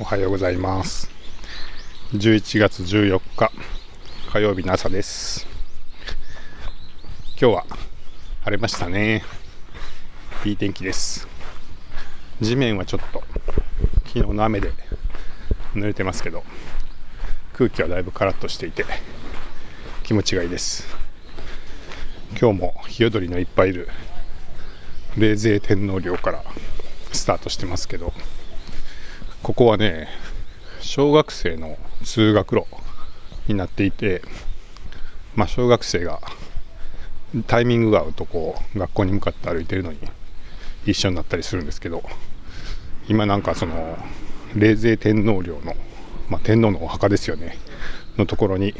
おはようございます。11月14日火曜日の朝です。今日は晴れましたね。いい天気です。地面はちょっと昨日の雨で濡れてますけど空気はだいぶカラッとしていて気持ちがいいです。今日もヒヨドリのいっぱいいる冷泉天皇陵からスタートしてますけどここはね小学生の通学路になっていて、まあ、小学生がタイミングが合うとこう学校に向かって歩いてるのに一緒になったりするんですけど今なんかその冷泉天皇陵の、まあ、天皇のお墓ですよねのところに、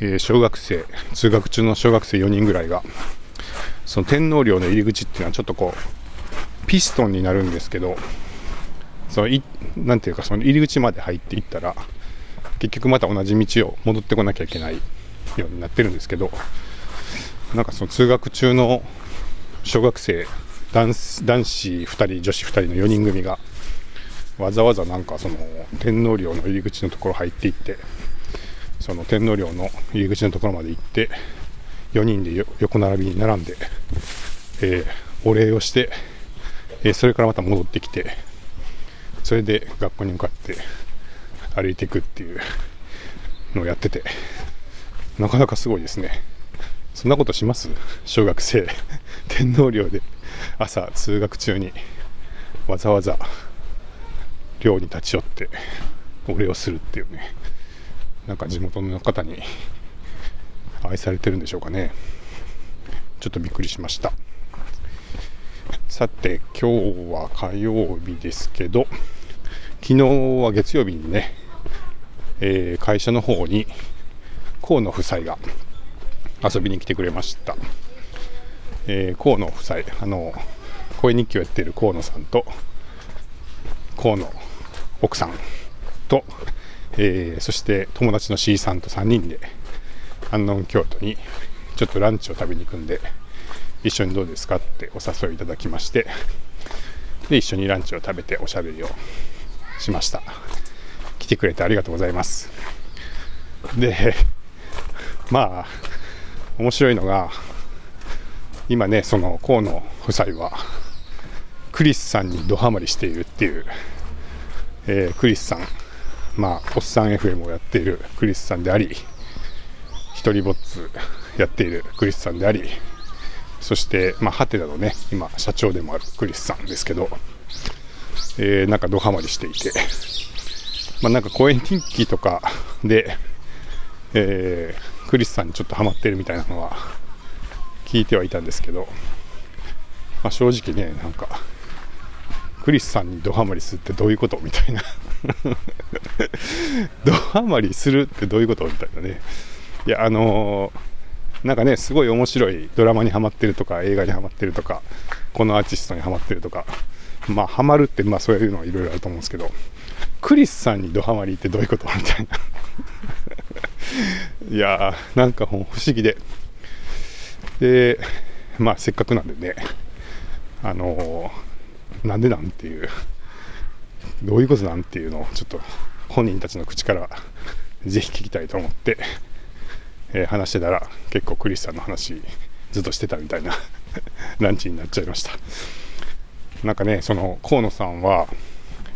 えー、小学生通学中の小学生4人ぐらいがその天皇陵の入り口っていうのはちょっとこうピストンになるんですけどそのいなんていうかその入り口まで入っていったら結局また同じ道を戻ってこなきゃいけないようになってるんですけどなんかその通学中の小学生男子2人女子2人の4人組がわざわざなんかその天皇陵の入り口のところ入っていってその天皇陵の入り口のところまで行って4人で横並びに並んで、えー、お礼をして、えー、それからまた戻ってきてそれで学校に向かって歩いていくっていうのをやっててなかなかすごいですね。そんなことします？小学生。天皇陵で朝通学中にわざわざ寮に立ち寄ってお礼をするっていうね。なんか地元の方に愛されてるんでしょうかね。ちょっとびっくりしました。さて今日は火曜日ですけど昨日は月曜日にね、えー、会社の方に河野夫妻が遊びに来てくれました、えー、河野夫妻あの声日記をやっている河野さんと河野奥さんと、えー、そして友達の C さんと3人で安納京都にちょっとランチを食べに行くんで一緒にどうですかってお誘いいただきましてで一緒にランチを食べておしゃべりをしました。来てくれてありがとうございます。でまあ面白いのが今ねその河野夫妻はクリスさんにドハマりしているっていう、えー、クリスさん。まあおっさん FM をやっているクリスさんであり一人ぼっつやっているクリスさんでありそしてまあハテナのね今社長でもあるクリスさんですけどえー、なんかドハマりしていて、まあ、なんか公演日記とかで、えー、クリスさんにちょっとハマってるみたいなのは聞いてはいたんですけど、まあ、正直ね、なんか、クリスさんにドハマりするってどういうことみたいな。ドハマりするってどういうことみたいなね。いや、あのー、なんかね、すごい面白いドラマにハマってるとか、映画にハマってるとか、このアーティストにハマってるとか、まあ、ハマるって、まあ、そういうのはいろいろあると思うんですけど、クリスさんにドハマりってどういうことみたいな。いやー、なんか不思議で。で、まあ、せっかくなんでね、あのー、なんでなんていう、どういうことなんっていうのを、ちょっと本人たちの口からぜひ聞きたいと思って、えー、話してたら、結構クリスさんの話、ずっとしてたみたいなランチになっちゃいました。なんかね、その河野さんは、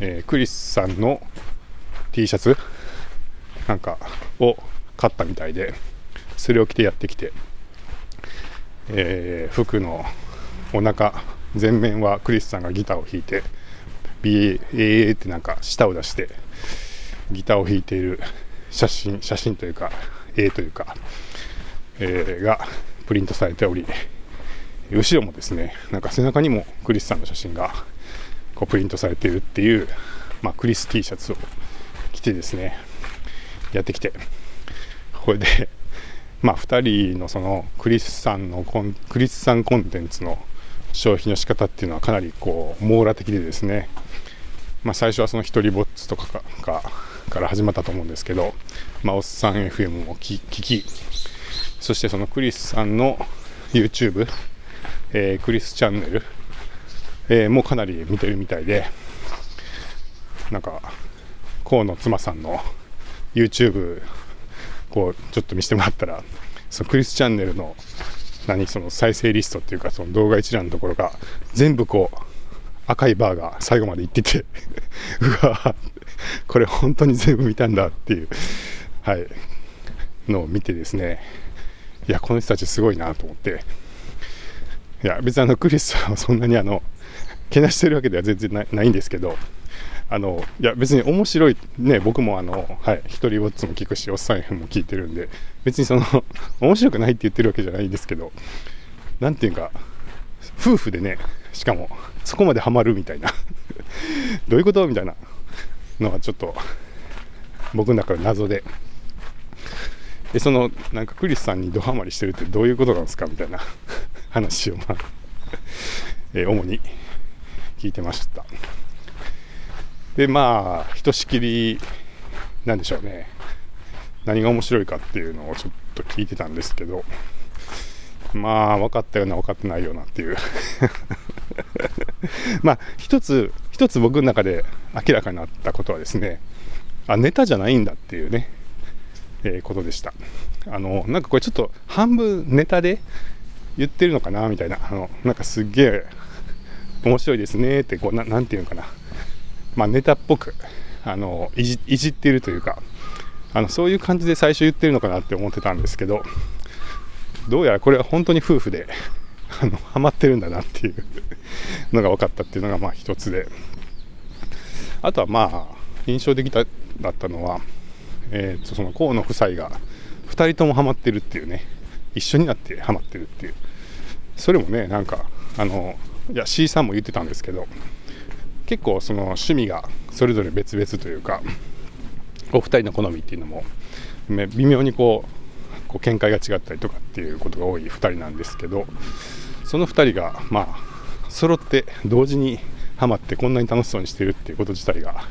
えー、クリスさんの T シャツなんかを買ったみたいで、それを着てやってきて、えー、服のお腹前面はクリスさんがギターを弾いて、ビーってなんか舌を出して、ギターを弾いている写真、写真というか、絵というか、えー、がプリントされており、後ろもですね、なんか背中にもクリスさんの写真がこうプリントされているっていう、まあ、クリス T シャツを着てですね、やってきて、これで、まあ、2人のそのクリスさんのコン、クリスさんコンテンツの消費の仕方っていうのはかなりこう網羅的でですね、まあ、最初はその一人ぼっちとかかから始まったと思うんですけど、まあ、おっさん FM を聞き、そしてそのクリスさんの YouTube、えー、クリスチャンネル、えー、もかなり見てるみたいで、なんか、河野妻さんの YouTube こうちょっと見せてもらったらそのクリスチャンネルの何その再生リストっていうかその動画一覧のところが全部こう赤いバーが最後まで行ってて うわこれ本当に全部見たんだっていうはいのを見てですねいやこの人たちすごいなと思っていや別にあのクリスさんはそんなにあのけなしてるわけでは全然ないんですけどあのいや別に面白いね僕もあのはい一人ぼっちも聞くしおっさん F も聞いてるんで別にその 面白くないって言ってるわけじゃないんですけどなんていうか夫婦でねしかもそこまでハマるみたいな どういうことみたいなのはちょっと僕の中で謎で。でそのなんかクリスさんにドハマりしてるってどういうことなんですかみたいな。話をまあ、えー、主に聞いてました。でまあひとしきりなんでしょうね。何が面白いかっていうのをちょっと聞いてたんですけどまあ分かったような分かってないようなっていう。まあ一つ一つ僕の中で明らかになったことはですねあネタじゃないんだっていうねえー、ことでした。あの、なんかこれちょっと半分ネタで言ってるのかなみたいな、あの、なんかすっげえ面白いですねって、こう、ななんていうのかな。まあネタっぽく、あの、いじいじってるというか、あの、そういう感じで最初言ってるのかなって思ってたんですけど、どうやらこれは本当に夫婦で、あの、ハマってるんだなっていうのが分かったっていうのがまあ一つで、あとはまあ、印象的だったのは、えー、とその河野夫妻が2人ともハマってるっていうね一緒になってハマってるっていう。それもねなんかあのいや C さんも言ってたんですけど結構その趣味がそれぞれ別々というかお二人の好みっていうのも微妙にこうこう見解が違ったりとかっていうことが多い2人なんですけどその2人がまあ揃って同時にハマってこんなに楽しそうにしてるっていうこと自体が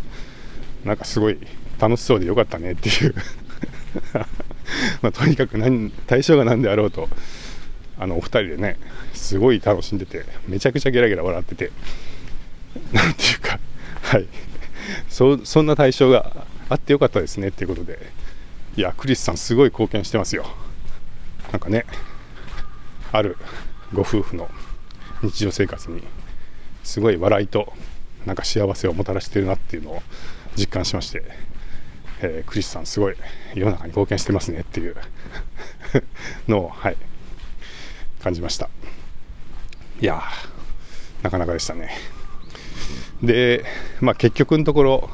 なんかすごい楽しそうでよかったねっていう。まあ、とにかく何対象が何であろうとあのお二人でねすごい楽しんでてめちゃくちゃゲラゲラ笑ってて なんていうかはい。そそんな対象があってよかったですねっていうことで。いやクリスさんすごい貢献してますよ。なんかねあるご夫婦の日常生活にすごい笑いとなんか幸せをもたらしてるなっていうのを実感しまして。えー、クリスさんすごい世の中に貢献してますねっていうのを、はい、感じました。いやなかなかでしたね。で、まあ、結局のところ、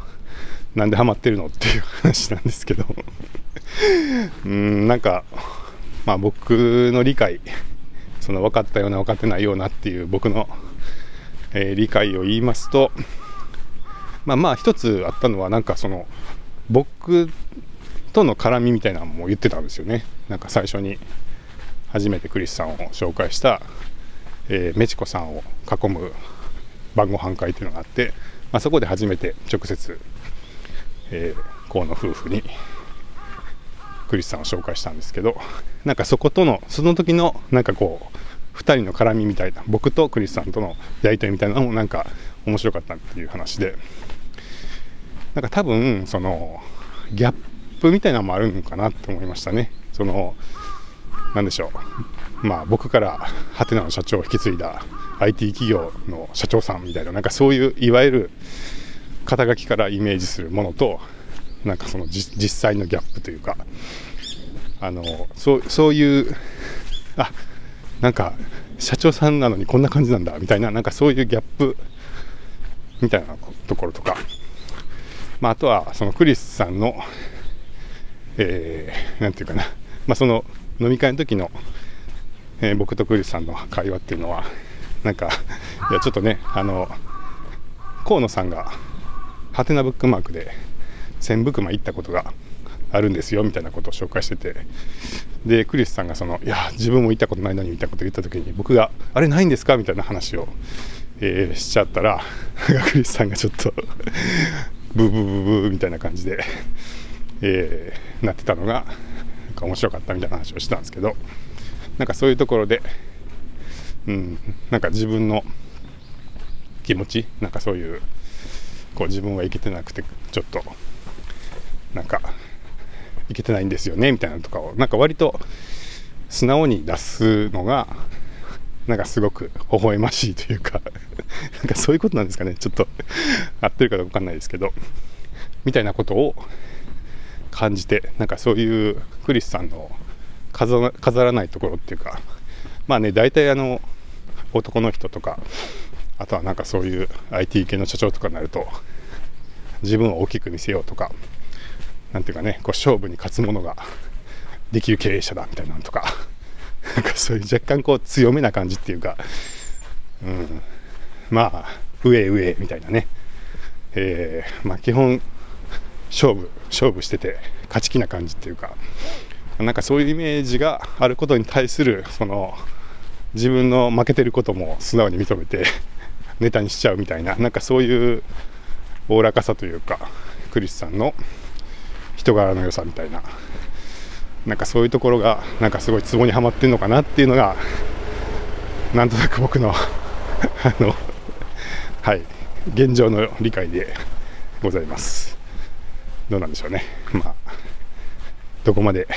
なんでハマってるのっていう話なんですけど うん、なんか、まあ、僕の理解、その分かったような分かってないようなっていう僕の、えー、理解を言いますと、まあまあ一つあったのはなんかその僕との絡みみたいなのも言ってたんですよね。なんか最初に初めてクリスさんを紹介した、えー、メチコさんを囲む晩ご飯会っていうのがあって、まあ、そこで初めて直接、えー、河野夫婦にクリスさんを紹介したんですけどなんかそことのその時のなんかこう2人の絡みみたいな僕とクリスさんとのやり取りみたいなのもなんか面白かったっていう話で。なんか多分そのギャップみたいなのもあるのかなって思いましたね。その何でしょう。まあ僕からハテナの社長を引き継いだ IT 企業の社長さんみたいななんかそういういわゆる肩書きからイメージするものとなんかその実際のギャップというかあのそうそういうあなんか社長さんなのにこんな感じなんだみたいななんかそういうギャップみたいなところとかまあ、あとはそのクリスさんの、えー、なんていうかな、まあ、その飲み会の時の、えー、僕とクリスさんの会話っていうのは、なんか、いや、ちょっとね、あの、河野さんが、ハテナブックマークで、千ブクマ行ったことがあるんですよ、みたいなことを紹介してて、で、クリスさんがその、いや、自分も行ったことないのにみたこと言った時に、僕が、あれないんですかみたいな話を、えー、しちゃったら、クリスさんがちょっとブーブーブーブーみたいな感じで、えー、なってたのがなんか面白かったみたいな話をしたんですけどなんかそういうところで、うん、なんか自分の気持ちなんかそういうこう自分はいけてなくてちょっとなんかいけてないんですよねみたいなのとかをなんか割と素直に出すのがなんかすごく微笑ましいというか なんかそういうことなんですかね。ちょっと合ってるかどうか分かんないですけどみたいなことを感じてなんかそういうクリスさんの飾飾らないところっていうかまあね大体あの男の人とかあとはなんかそういう IT 系の社長とかになると自分を大きく見せようとかなんていうかねこう勝負に勝つものができる経営者だみたいなのとかなんかそういう若干こう強めな感じっていうか、うん、まあ上上みたいなね、えー、まあ基本勝負勝負してて勝ち気な感じっていうか。なんかそういうイメージがあることに対するその自分の負けてることも素直に認めて ネタにしちゃうみたいな。なんかそういうおおらかさというかクリスさんの人柄の良さみたいな。なんかそういうところがなんかすごいツボにはまってるのかなっていうのがなんとなく僕の あのはい現状の理解でございます。どうなんでしょうね。まあどこまで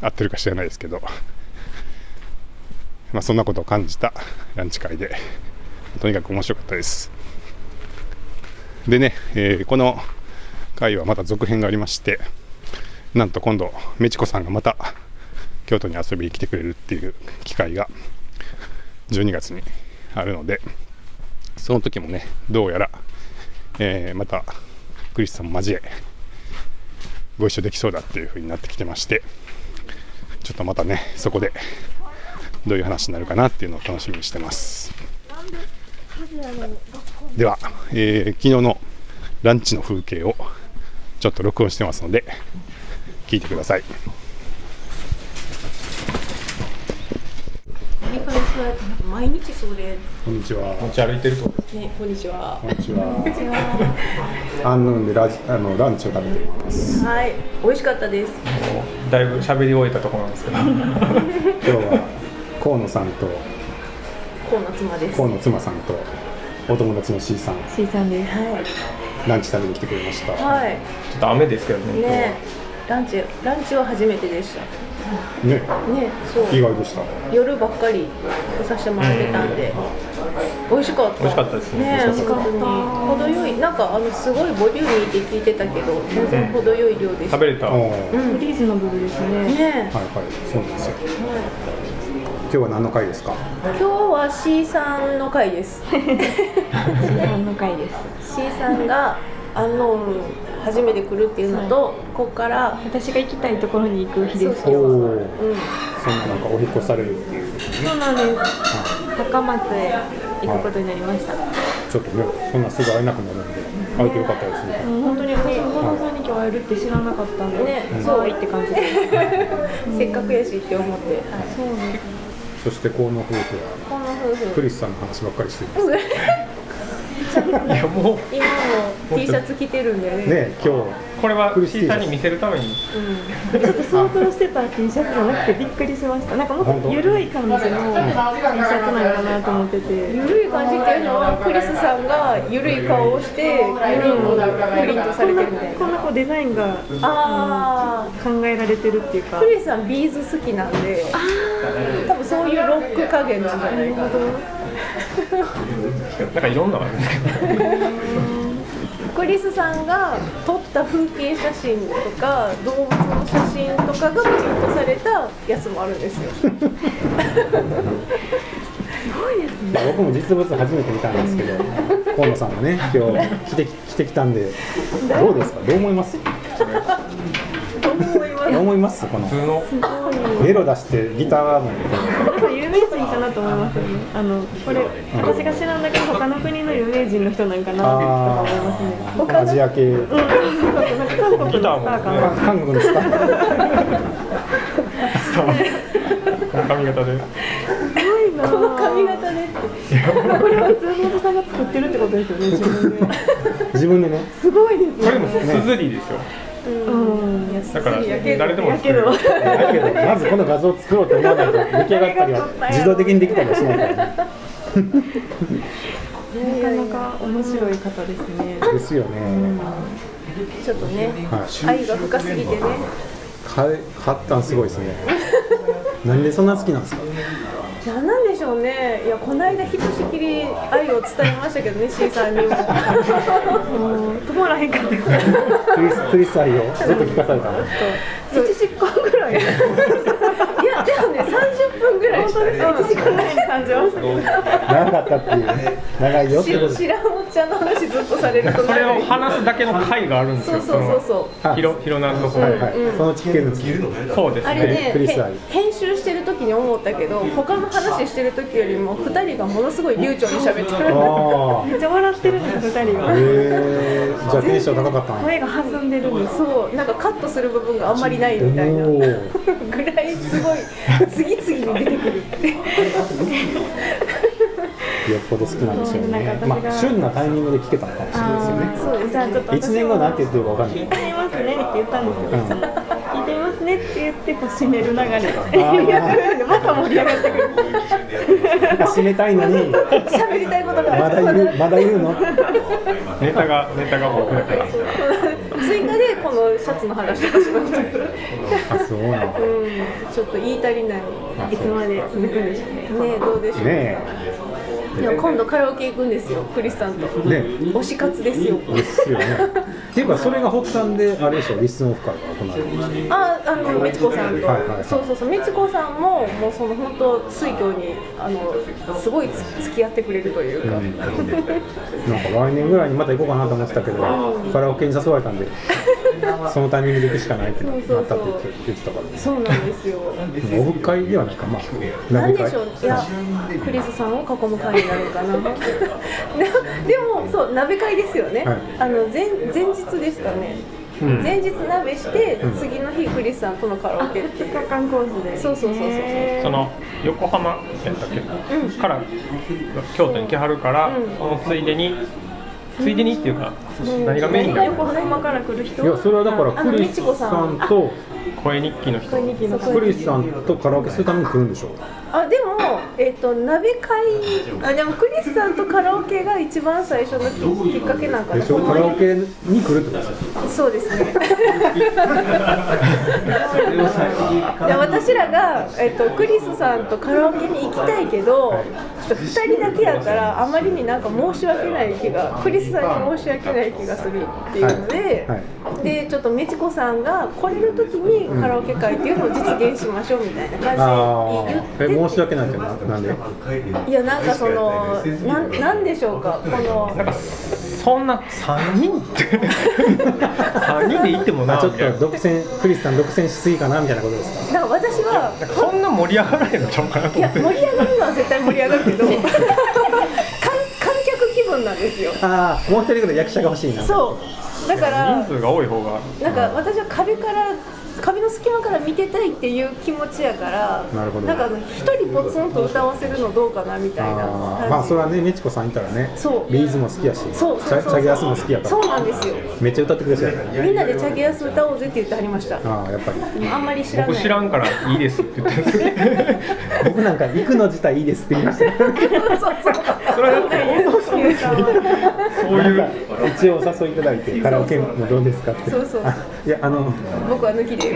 合ってるか知らないですけど。まあそんなことを感じたランチ会でとにかく面白かったです。でね、えー、この回はまた続編がありましてなんと今度メチコさんがまた京都に遊びに来てくれるっていう機会が12月にあるのでその時もねどうやら、えー、またクリスさんも交えご一緒できそうだっていう風になってきてましてちょっとまたねそこでどういう話になるかなっていうのを楽しみにしてます。では、えー、昨日のランチの風景をちょっと録音してますので聞いてください。毎日それ。こんにちは。持ち歩いてるとね。こんにちは。こんにちは。アンヌでラジあのランチを食べています。はい。美味しかったです。だいぶ喋り終えたところなんですけど。今日は河野さんと河野妻です。河野妻さんとお友達の C さん。C さんです。はいランチ食べに来てくれました。はい。ちょっと雨ですけどねねランチランチは初めてでした。ね。ねそう。意外でした。夜ばっかりさせてもらってたんで、美味しかった。美味しかったですね。ね美味しかった。程よい。なんかあのすごいボリューミーって聞いてたけど全然程よい量でした、食べれた。うん。うん、リーズナブルですね。ね。はいはいそうなんですよ。今日は何の回ですか？今日は C さんの回です。C さんの回です。C さんがアンノーン初めて来るっていうのとここから私が行きたいところに行く日です今日はうん。そんななんかお引っ越しされるっていう。そうなんです。高松へ行くことになりました、ちょっとねそんなすぐ会えなくなるんで会えてよかったですね。うん本当に私も近藤さんに今日会えるって知らなかったんで、ねそうはいって感じです。せっかくやしって思って、そうねそして河野夫婦はこの夫婦。クリスさんの話ばっかりしてるんです いやもう。今も T シャツ着てるんだよね。ね今日。これはクリスティ C さんに見せるために。ちょっと想像してた T シャツじゃなくてびっくりしました。なんかもっと緩い感じの T シャツなんかなと思ってて。ゆるい感じっていうのはクリスさんがゆるい顔をしてゆるいプリントされてるみたいな。こんなこうデザインがあ考えられてるっていうか。ークリスさんビーズ好きなんで多分そういうロック加減なんじゃないかな なんかいろんなのあるんですけどクリスさんが撮った風景写真とか動物の写真とかがプリントされたやつもあるんですよ。まあ僕も実物初めて見たんですけど河野さんがね今日来て来てきたんで。どうですか？どう思います？思いますどう思います？この普通のベロ出してギターもなんか有名人かなと思いますよね。あのこれ私が知らんだけど他の国の有名人の人なんかなとか思いますね。アジア系うん、そうそうなんか韓国のスターかな。韓国のスタッこの髪型ですごいな。この髪型でってこれは普通のおじさんが作ってるってことですよね。自分で。自分でねすごいですこれもね。すずりですようん。だから誰でもやけど。だけどまずこの画像を作ろうと思わないと出来上がったりは。自動的にできたりはしないからね。なかなか面白い方ですね。ですよね。ちょっとね、はい。愛が深すぎてね。買え買ったんすごいですね。なんでそんな好きなんですか？何なんでしょうね。いやこの間ひとしきり愛を伝えましたけどね C さんにも。止まらへんかったクリスクリス愛をずっと聞かされたの1時間ぐらい。いやでもね30分ぐらい本当です1時間ぐらいに感じました。けど長かったっていう。長いよ。ってことし知らんおっちゃんの話ずっとされるとそれを話すだけの回があるんですよ。そうそうそうそう。あひろひろなんの方はいはい、そのうち聞けるんですよそうですあれねクリス愛へ編に思ったけど他の話してる時よりも2人がものすごい流暢に喋ってる。めっちゃ笑ってるんです2人が。へえじゃあテンション高かった声が弾んでるんですそうなんかカットする部分があんまりないみたいな。おぐーらいすごい次々に出てくるよっぽど好きなんでしょうね。まあ旬なタイミングで聞けたのかもしれないですよね。そうですじゃあちょっと1年後なんて言ってるかわかんない。聞いてみますねって言ったんですよ、うんって言ってこう締める流れでまた盛り上がってくる締めたいのに。喋りたいことがまだ言うまだ言うの？ネタがネタが僕だから追加でこのシャツの話とかしましたあそうなのうん。ちょっと言い足りない。いつまで続くんでしょうね。ねえどうでしょう、ねでも今度カラオケ行くんですよクリスさんと。えね。推し活ですよ。えですよね。っていうかそれが発端であれでしょリスンオフ会が行われるああの美智子さんと、はいはいはい。そうそうそう。美智子さんももうその本当水郷にあのすごいつ付き合ってくれるというか、なんか来年ぐらいにまた行こうかなと思ってたけど、カラオケに誘われたんで、そのタイミングで行くしかないってなったって言ってたから、そうなんですよ。会ではないか、まあ、なんで会しょう。いやクリスさんを囲む会になるかな。で でもそう鍋会ですよね、はい。あの前前日ですかね、うん。前日鍋して、次の日クリスさんとのカラオケっていう。2日間コースで。そうそうそうそう。その横浜やったっけ、から京都に来はるから、うん。そのついでについでにっていうか、何がメインだ？横浜から来る人？いや、それはだから、クリスささん。んと、声日記の人。日記のクリスさんとカラオケするために来るんでしょあでも、えっと鍋会あでもクリスさんとカラオケが一番最初のききっかけなんかな？でしょ、カラオケに来るってことですよ。そうですね。で私らが、えっと、クリスさんとカラオケに行きたいけど、ちょっと2人だけやったらあまりになんか申し訳ない気がクリスさんに申し訳ない気がするっていうので、はい。はでちょっと美智子さんが来れる時にカラオケ会っていうのを実現しましょうみたいな感あじで言って。申し訳ないってななんで？いやなんかそのなんなんでしょうか？このなんかそんな3人って。3人で行ってもなあちょっと独占、クリスさん独占しすぎかなみたいなことですか？なんか私はそんな盛り上がらないのちゃうかなといや思って。盛り上がるのは絶対盛り上がるけど観観客気分なんですよ。ああ、もう一人ぐらい役者が欲しいな。そう。だから人数が多い方が。なんか私は壁から壁の隙間から見てたいっていう気持ちやからなるほど。んかあの一人ポツンと歌わせるのどうかなみたいなまあそれはね、美智子さんいたらねそう。ビーズも好きやしそうそうそう。チャチャゲアスも好きやから。そうなんですよ。めっちゃ歌ってくれそうやね。みんなでチャゲアス歌おうぜって言ってはりました。ああやっぱり。あんまり知らない。僕知らんからいいですって言って 僕なんか行くの自体いいですって言いました。よ そうそう。それはだってそういう。一応お誘いいただいてカラオケもどうですかって。そうそう。あいやあの僕は抜きで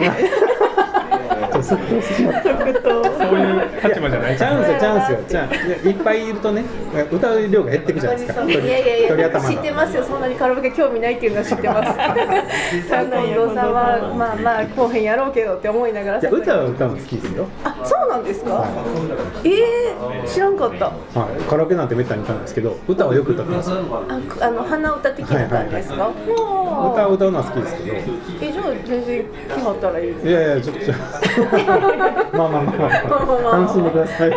みたいなちょっと即答しまそういう立場じゃないチャンスよチャンスよチャンスいっぱいいるとね歌う量が減っていくじゃないですかいやいやいや知ってますよそんなにカラオケ興味ないっていうのは知ってますさあ近藤さんはまあまあ後編やろうけどって思いながら歌は歌うの好きですよあそうなんですかえー、知らんかったはいカラオケなんてめったに歌うんですけど歌はよく歌ってますああの鼻歌的な感じですか、もう歌を歌うのは好きですけどえじゃあ全然来はったらいいですいやいやちょっとまあまあまあ。まあ楽しんでください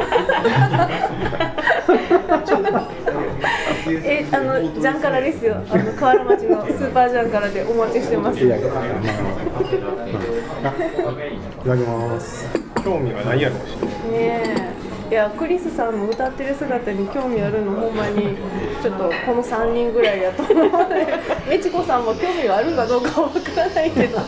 えあのジャンカラですよ。あの河原町のスーパージャンカラでお待ちしてます。いただきます。興味がないやろうしねえ。いやクリスさんも歌ってる姿に興味あるのほんまに。ちょっとこの3人ぐらいやと思うのでメチコさんも興味があるかどうかは分からないけど。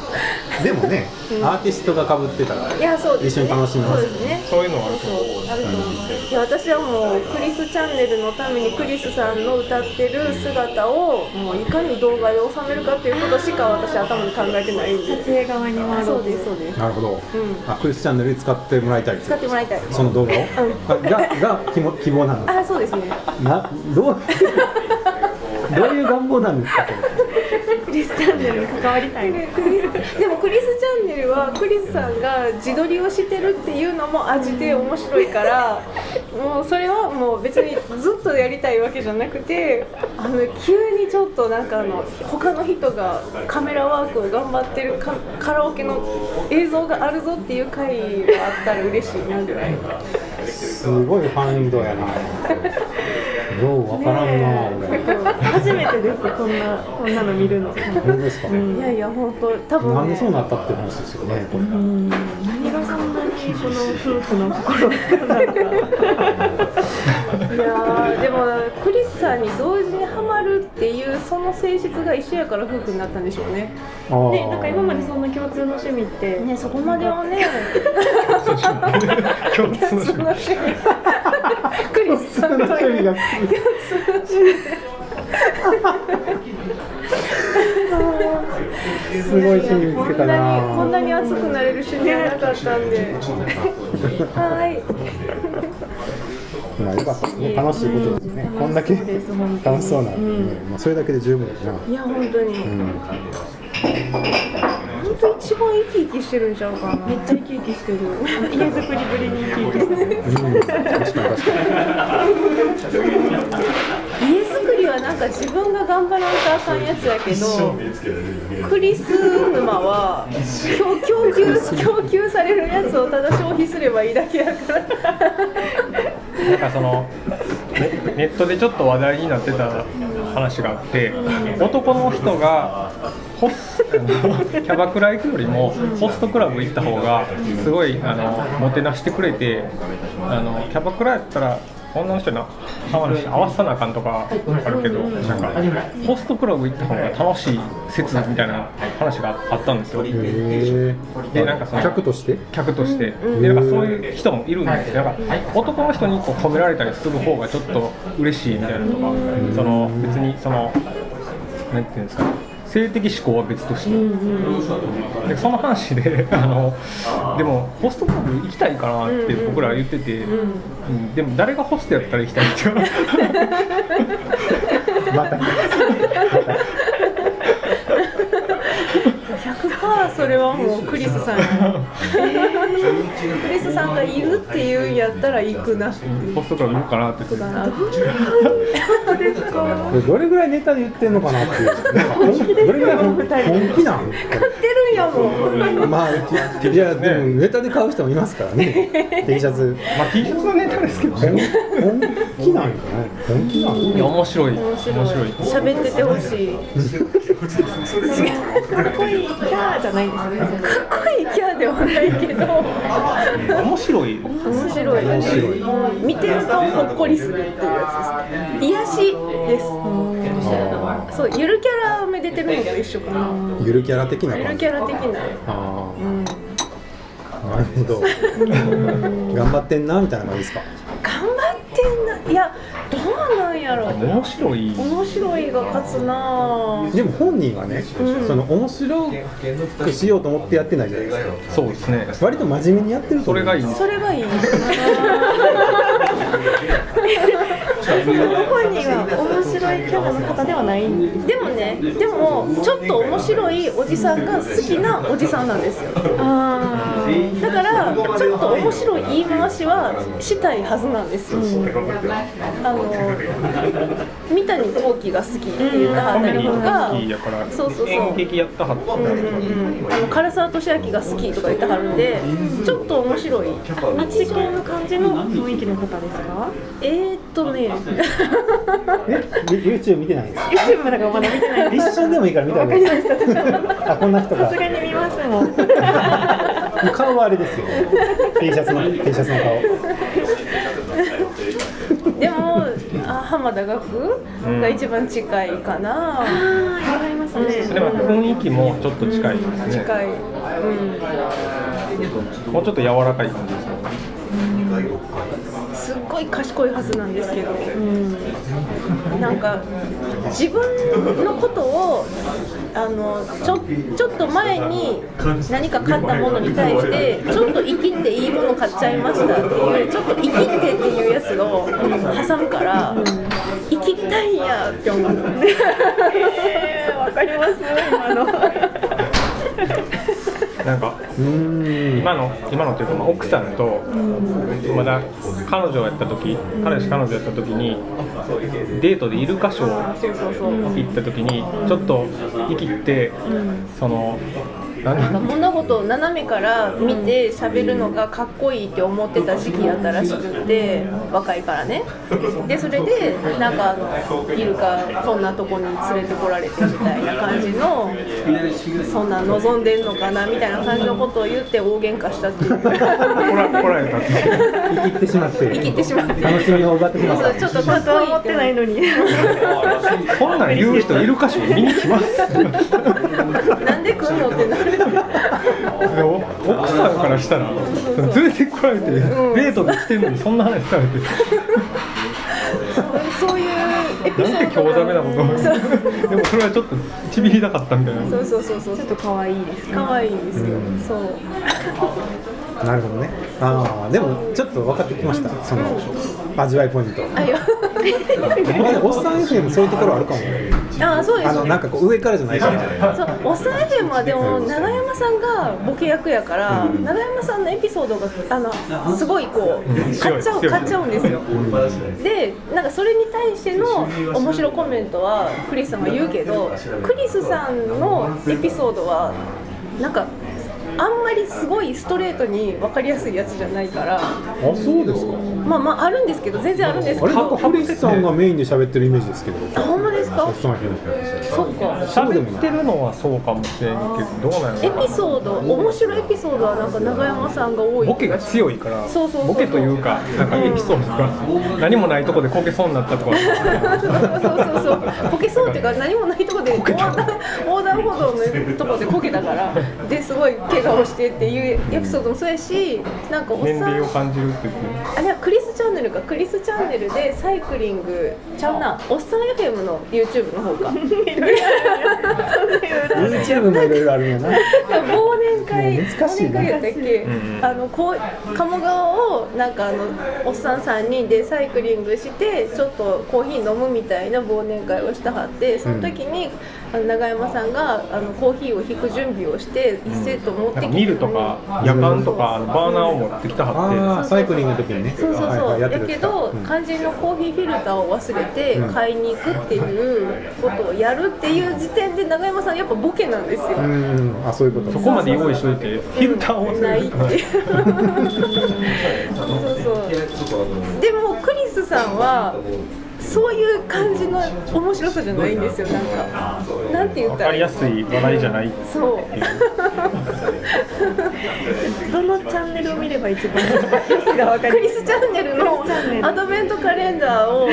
でもね、アーティストが被ってたらいやそうです、ね、一緒に楽しみます。そうですね。そういうのはあるとそうあると思う、いや私はもうクリスチャンネルのためにクリスさんの歌ってる姿をもういかに動画で収めるかっていうことしか私頭に考えてないんで。撮影側に回ろそううですそうです。なるほど、あクリスチャンネルに使ってもらいたい使ってもらいたい。その動画を、あがが希望希望なんですあそうですね。などう？どういう願望なんですか？こクリスチャンネルに関わりたいでもクリスチャンネルはクリスさんが自撮りをしてるっていうのも味で面白いからもうそれはもう別にずっとやりたいわけじゃなくてあの急にちょっとなんかあの他の人がカメラワークを頑張ってるカカラオケの映像があるぞっていう回があったら嬉しいなぐらい。れすごいファンドやなようわからんな、俺。初めてですこんなこんなの見るの。本当ですか、いやいや本当多分、ね、なんでそうなったって話ですよねこれ、何がそんなにこの夫婦の心を掴んだのか いやーでもクリスさんに同時にハマるっていうその性質が一緒やから夫婦になったんでしょうね。あー。でなんか今までそんな共通の趣味って。ねそこまではね。共通の趣味 クリスさんという。がすごい趣味見つけたこんなにこんななに熱くなれる趣味はなかったんで。はい。まあよかったですね楽しいことですね、こんだけ楽しそうなんで、ねまあ、それだけで十分ですな、いや本当に。うん、本当一番生き生きしてるんちゃうかな。めっちゃ生き生きしてる。あの家作りぶりに生き生きしてるかに。確か家作りはなんか自分が頑張らんとあかんやつやけどクリス沼は供供給供給されるやつをただ消費すればいいだけやから。なんかそのネネットでちょっと話題になってた話があって男の人がホス キャバクラ行くよりもホストクラブ行った方がすごいあのもてなしてくれてあのキャバクラやったら女の人に話合わさなあかんとかあるけどなんかホストクラブ行った方が楽しい説みたいな話があったんですよ。でなんかその客として？客として、でなんかそういう人もいるんですよ、なんか男の人にこう褒められたりする方がちょっと嬉しいみたいなのとか、その別にその、なんていうんですか、性的思考は別として、でその話で あの、でも、ホストクラブ行きたいかなって僕ら言ってて、うん。でも誰がホストやったら行きたいって言われてまた100%それはもうクリスさんやクリスさんがいるっていうんやったら行くなってストクラブ行こうかなって言ってだなどれぐらいネタで言ってんのかなってい本気どれぐらい本本気。な買ってるんやもんれまあいやでもネタで買う人もいますからね。T シャツ。まあ T シャツはネタですけど本ね、本気なんかね本気なん？いや面白い、面面白い。喋っててほしい。かっこいい。キ ャーじゃない。ですよねかっこい。い。キャーではない。けど面白い。面白い。面白い。見てるとほっこりするってい。うやつです癒しですそうゆるキャラめでてるのと一緒かなゆるキャラ的なゆるキャラ的なああなるほど頑張ってんなみたい。な感じですか頑張ってんない。や面白い。面白いが勝つなでも本人はね、その面白くしようと思ってやってないじゃないですか。そうですね。割と真面目にやってるそれがいい。それがいい本人は面白いキャラの方ではないんです。でもねでもちょっと面白いおじさんが好きなおじさんなんですよ。あーだからちょっと面白い言い回しはしたいはずなんですよ、あの三谷幸喜が好きって言ったはったりとか、好きやから。そうそうそう。演劇やったはった。あの唐沢寿明が好きとか言ってはるんでちょっと面白い。あっち系の感じの雰囲気の方ですか？えー、っとね。え？YouTube 見てないんですか？YouTube だからまだ見てない。一瞬でもいいから見たわかりました。ちょっとあこんな人が。さすがに見ますもん 顔はあれですよ。T シャツの T シャツの顔。でもあ浜田学が一番近いかな、あーわかりますね。でも雰囲気もちょっと近いですね。近い、うん、もうちょっと柔らかい感じですか？すっごい賢いはずなんですけど、なんか自分のことをあのちょちょっと前に何か買ったものに対してちょっと生きっていいもの買っちゃいましたっていうちょっと生きってっていうやつを挟むから、生きたいんやって思う。えーわかります今の なんか今の今のっていうか、まあ、奥さんとまだ彼女やった時彼氏彼女やった時にデートでイルカショー行った時にちょっと生きってその何物事を斜めから見て喋るのがかっこいいって思ってた時期やったらしくって若いからね。でそれでなんかあのイルカそんなとこに連れてこられてみたいな感じのそんな望んでんのかなみたいな感じのことを言って大喧嘩したっていう。こられたって生きってしまって生きてしまって。楽しみを奪ってしまったちょっとかっ本当は思っててないのに。こんなん言う人いるかしら？見に来ますなんで来んのってなるでも奥さんからしたら連れてこられてデートで来てんのにそんな話されて。そういうエピソなんてード興ざめなことをでもそれはちょっとちびりたかったみたいな。そうそうそうそう。ちょっと可愛いですね。可愛いんですよ、そうなるほどね。ああでもちょっと分かってきました。その味わいポイント。あいやまあでもおっさん FM そういうところあるかも。あそうですあのなんかこう上からじゃないし。そうおっさん FM はでも永山さんがボケ役やから、永山さんのエピソードがあのすごいこう買っちゃう買っちゃうんですよ、でなんかそれに対しての面白コメントはクリスさんは言うけどクリスさんのエピソードはなんかあんまりすごいストレートに分かりやすいやつじゃないから。あそうですか。まあまああるんですけど全然あるんですけあれなんどかクリスさんがメインで喋ってるイメージですけどかおっさん FM そっか。喋ってるのはそうかもしれんけどどうなんやエろピソード面白いエピソードはなんか永山さんが多いボケが強いから。そうそうそうボケというかなんかエピソードが。何もないとこでこけそうになったとかそうそうそうこけそうっていうか何もないとこで横断横断歩道のとこでこけたから。ですごい怪我をしてっていうエピソードもそうやしなんかおっ年さん。齢を感じるって言ってあれはクリスチャンネルか。クリスチャンネルでサイクリングちゃうな。おっさん FM の YouTube の方か。YouTube もいろいろあるんやな忘年会忘年会やったっけ、うんあのこう鴨川をなんかあのおっさん3人でサイクリングしてちょっとコーヒー飲むみたいな忘年会をしたはってその時に、あの永山さんがあのコーヒーを引く準備をして1セット持ってきて。なんかミルとか夜間とかあのバーナーを持ってきたはああサイクリングの時にね。そうそうそう、はいはいやけど、うん。肝心のコーヒーフィルターを忘れて買いに行くっていうことをやるっていう時点で永山さんやっぱボケなんですよ、うん。あそういうこと。そこまで用意しといてフィルターを。忘ないって そうそう。でもクリスさんはそういう感じの面白さじゃないんですよ。なんかなんて言分ったいいからりやすい話題じゃない。そう。どのチャンネルを見れば一番？クりリスチャンネルのクリスチャンネル。アドベントカレンダーを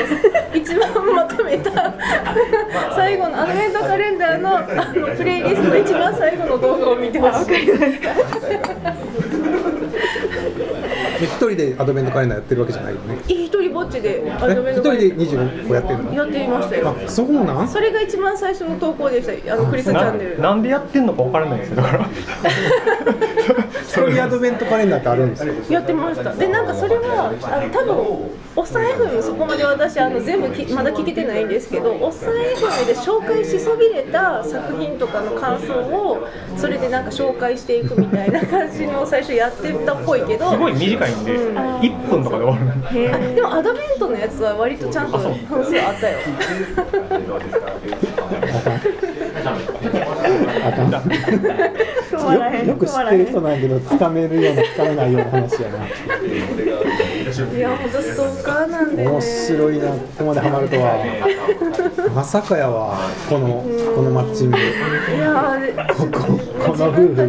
一番まとめた 最後のアドベントカレンダーのあのプレイリストの一番最後の動画を見てほしいで一人でアドベントカレンダーやってるわけじゃないよね。一人ぼっちでアえドベン一人でトカレンダ25個やってるの？ーやっていましたよ。あそうなん？それが一番最初の投稿でした。あのクリスチャンネルななんでやってんのか分からないんですよ。だから 一人アドベントカレンダーってあるんですよやってました。でなんかそれはあの多分おっさん FM そこまで私あの全部きまだ聞けてないんですけどおっさん FM で紹介しそびれた作品とかの感想をそれでなんか紹介していくみたいな感じの最初やってたっぽいけどすごい短いんで1分とかで終わる。あでもアドベントのやつは割とちゃんと分数あったよ よよく知ってる人なんやけどつかめるようなつかめないような話やな。いや本当ストーカーなんでね。面白いなここまでハマるとは。まさかやわこのこのマッチング。いやこここの夫婦が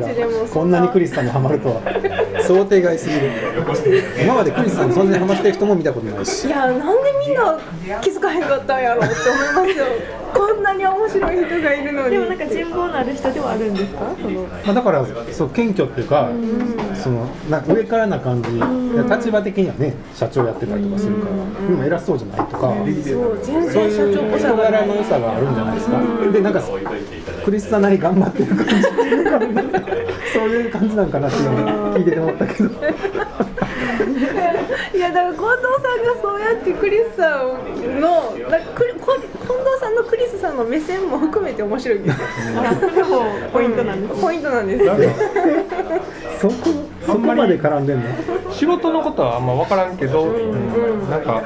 こんなにクリスさんにハマるとは。想定外すぎる。今までクリスさんにそんなにハマってる人も見たことないし。いやなんでみんな気づかへんかったんやろって思いますよこんなに面白い人がいるのに。でもなんか人望のある人ではあるんですか？その。まあ、だからそう謙虚っていうか、そのな上からな感じ、立場的にはね社長やってたりとかするから、でも偉そうじゃないとか、そう全そう然社長っぽさの良さがあるんじゃないですか、でなんかクリスさんなり頑張ってる感じ。そういう感じなんかなっていうのを聞いてて思ったけど。い やだから近藤さんがそうやってクリスさんのなんかクリこ近藤さんのクリスさんの目線も含めて面白いんですよ。あそれもポイントなんです。ねポイントなんです。そこそこまで絡んでんの？仕事のことはあんま分からんけど、うんなんか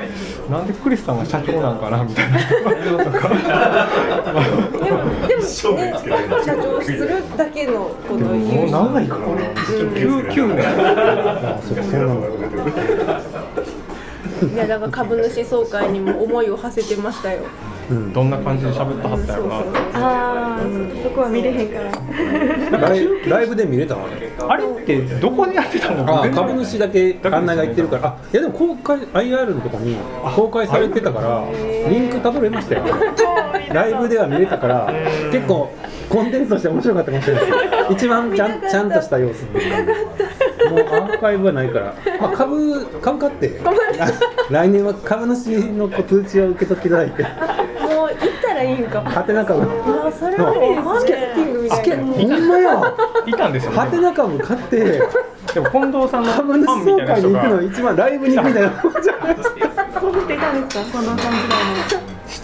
なんでクリスさんが社長なんかなみたいな。とかでもでもね社長するだけのことを言うもう長いから。な9 9年あそうそうなんだ。いやだから株主総会にも思いを馳せてましたよどんな感じで喋ってはったやろな。ああそこは見れへんから。ライライブで見れたのあれ。ってどこでやってたの？あ全然株主だけ案内がいってるから、あいやでも公開 IR のとこに公開されてたから、リンクたどれましたよ。ライブでは見れたから、結構コンテンツとして面白かったかもしれない。です。一番ちゃんちゃんとした様子。もうアーカイブはないから、まあ、株株買って、来年は株主の通知を受け取っていただいて、らいいんか。もハテナ株、いやそれはいいですチケッティングみたいなほんまや、いたんですよ、ハテナ株買って。でも近藤さんのフ株主ァンみ総会にたいな人が。行くの一番ライブに行くみたいなもんじゃないですか。そういう人いたんですか？近藤さん時代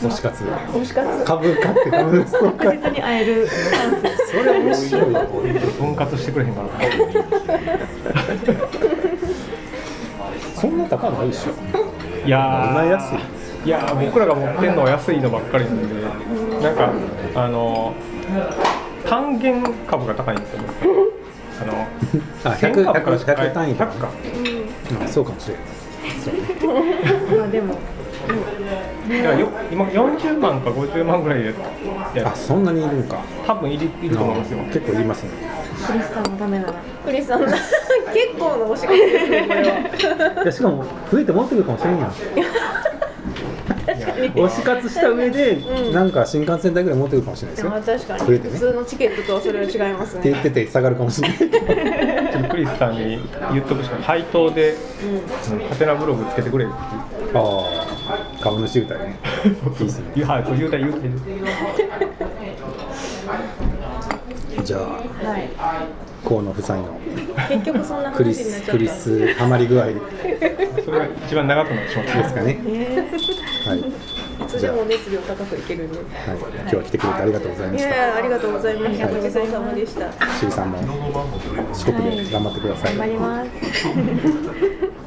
の推し活推し活株買って株主総会確実に会える。チャンスそれ面白い。よ分割してくれへんかな。そんな高ないでしょ。いやこんなー安いいやー僕らが持ってんのは安いのばっかりなんでなんかあの単元株が高いんですよ。あのあ1000 100株からしか100単位とか100か。うんそうかもしれない。まあでも今40万か50万ぐらいでいやあそんなにいるんか。多分いるいると思いますよ。結構いりますね。クリスさんのためな。らクリスさん 結構のお仕事ですねこれは。いやしかも増えて持ってくるかもしれんやん 推し活した上で、なんか新幹線代ぐらい持ってくるかもしれないですよ。まあ確かに。増えてね。普通のチケットとはそれは違いますね。って言ってて下がるかもしれない。ちょっとクリスさんに言っとくしか配当で、うん、ハテナブログつけてくれるって。ああ株主歌ね。いいですね言う。はいそう言うたら言うたらじゃあはい河野夫妻の結局そんなクリスクリスハマり具合。でそれが一番長くなってしまったすかね。はい。いつでも熱量高くいけるんではい、今日は来てくれてありがとうございまいした。やいやありがとうございました。ごちそうさまでした。しりさんも四国で頑張ってください。頑張ります